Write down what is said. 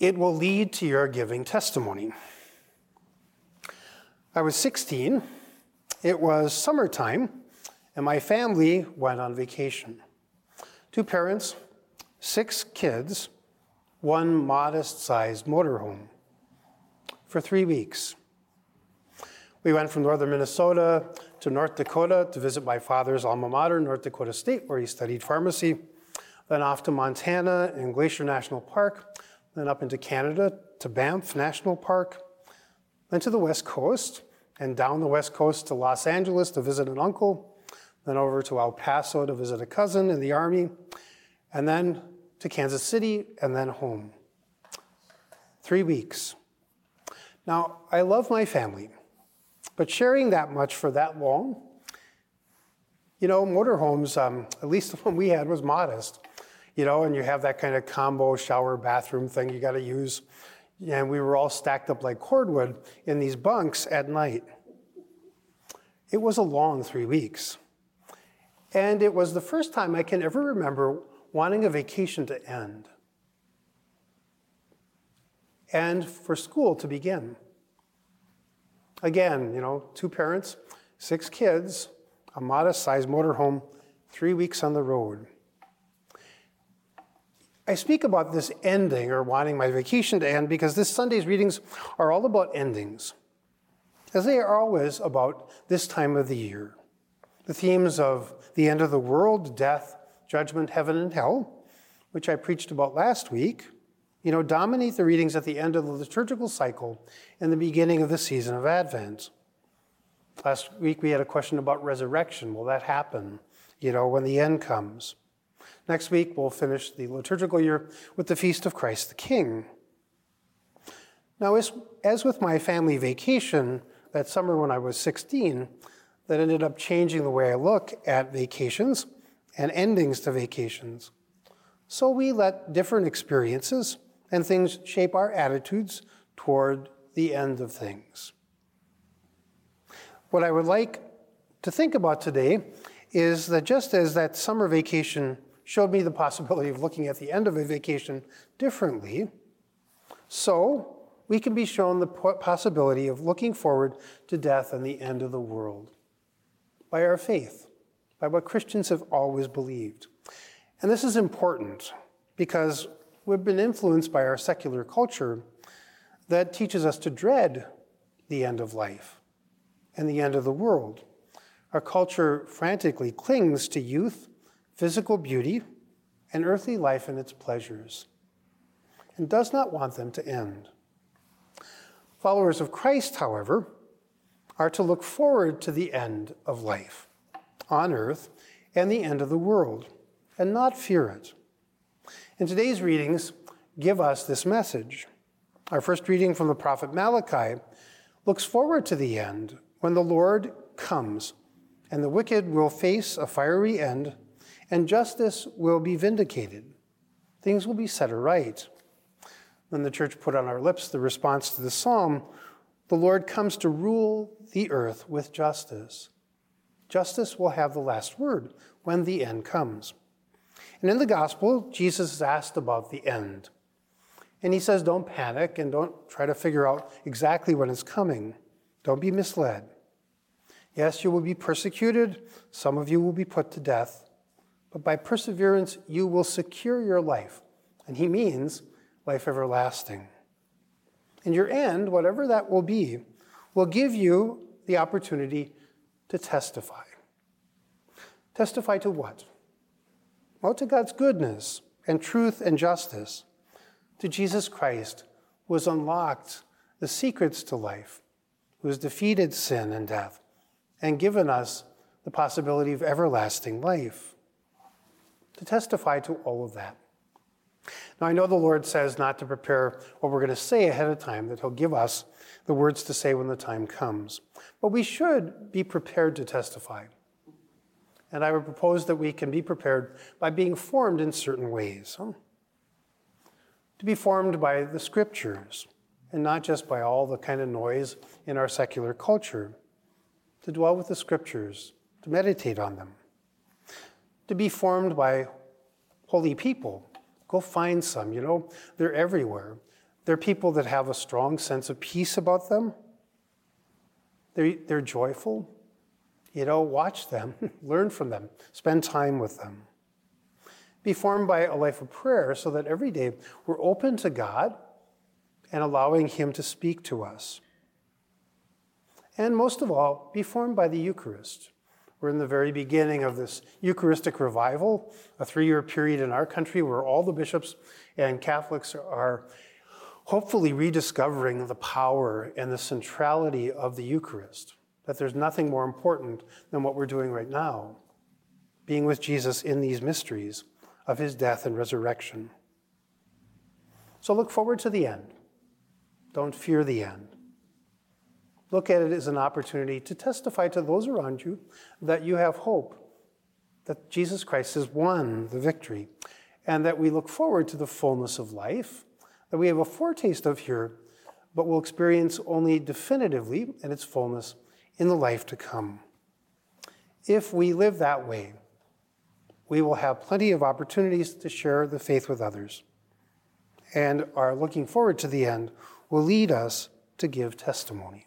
It will lead to your giving testimony. I was 16. It was summertime, and my family went on vacation. Two parents, six kids, one modest sized motorhome for three weeks. We went from northern Minnesota to North Dakota to visit my father's alma mater, North Dakota State, where he studied pharmacy, then off to Montana and Glacier National Park, then up into Canada to Banff National Park, then to the West Coast, and down the West Coast to Los Angeles to visit an uncle, then over to El Paso to visit a cousin in the Army, and then to Kansas City, and then home. Three weeks. Now, I love my family, but sharing that much for that long, you know, motorhomes, um, at least the one we had, was modest you know, and you have that kind of combo shower bathroom thing you got to use. And we were all stacked up like cordwood in these bunks at night. It was a long three weeks. And it was the first time I can ever remember wanting a vacation to end and for school to begin. Again, you know, two parents, six kids, a modest sized motorhome, three weeks on the road. I speak about this ending or wanting my vacation to end because this Sunday's readings are all about endings, as they are always about this time of the year. The themes of the end of the world, death, judgment, heaven, and hell, which I preached about last week, you know, dominate the readings at the end of the liturgical cycle and the beginning of the season of Advent. Last week we had a question about resurrection. Will that happen, you know, when the end comes? Next week, we'll finish the liturgical year with the Feast of Christ the King. Now, as, as with my family vacation that summer when I was 16, that ended up changing the way I look at vacations and endings to vacations. So we let different experiences and things shape our attitudes toward the end of things. What I would like to think about today is that just as that summer vacation showed me the possibility of looking at the end of a vacation differently. So we can be shown the possibility of looking forward to death and the end of the world by our faith, by what Christians have always believed. And this is important because we've been influenced by our secular culture that teaches us to dread the end of life and the end of the world. Our culture frantically clings to youth physical beauty, and earthly life and its pleasures, and does not want them to end. Followers of Christ, however, are to look forward to the end of life on earth and the end of the world, and not fear it. And today's readings give us this message. Our first reading from the prophet Malachi looks forward to the end when the Lord comes and the wicked will face a fiery end and justice will be vindicated. Things will be set aright. When the church put on our lips the response to the psalm, the Lord comes to rule the earth with justice. Justice will have the last word when the end comes. And in the gospel, Jesus is asked about the end. And he says, Don't panic and don't try to figure out exactly when it's coming. Don't be misled. Yes, you will be persecuted. Some of you will be put to death but by perseverance you will secure your life. And he means life everlasting. And your end, whatever that will be, will give you the opportunity to testify. Testify to what? Well, to God's goodness and truth and justice, to Jesus Christ, who has unlocked the secrets to life, who has defeated sin and death, and given us the possibility of everlasting life to testify to all of that. Now, I know the Lord says not to prepare what we're going to say ahead of time, that He'll give us the words to say when the time comes. But we should be prepared to testify. And I would propose that we can be prepared by being formed in certain ways. To be formed by the scriptures, and not just by all the kind of noise in our secular culture. To dwell with the scriptures, to meditate on them to be formed by holy people. Go find some, you know, they're everywhere. They're people that have a strong sense of peace about them. They're, they're joyful. You know, watch them, learn from them, spend time with them. Be formed by a life of prayer so that every day we're open to God and allowing Him to speak to us. And most of all, be formed by the Eucharist. We're in the very beginning of this Eucharistic revival, a three year period in our country where all the bishops and Catholics are hopefully rediscovering the power and the centrality of the Eucharist. That there's nothing more important than what we're doing right now, being with Jesus in these mysteries of his death and resurrection. So look forward to the end. Don't fear the end. Look at it as an opportunity to testify to those around you that you have hope, that Jesus Christ has won the victory, and that we look forward to the fullness of life that we have a foretaste of here, but will experience only definitively in its fullness in the life to come. If we live that way, we will have plenty of opportunities to share the faith with others. And our looking forward to the end will lead us to give testimony.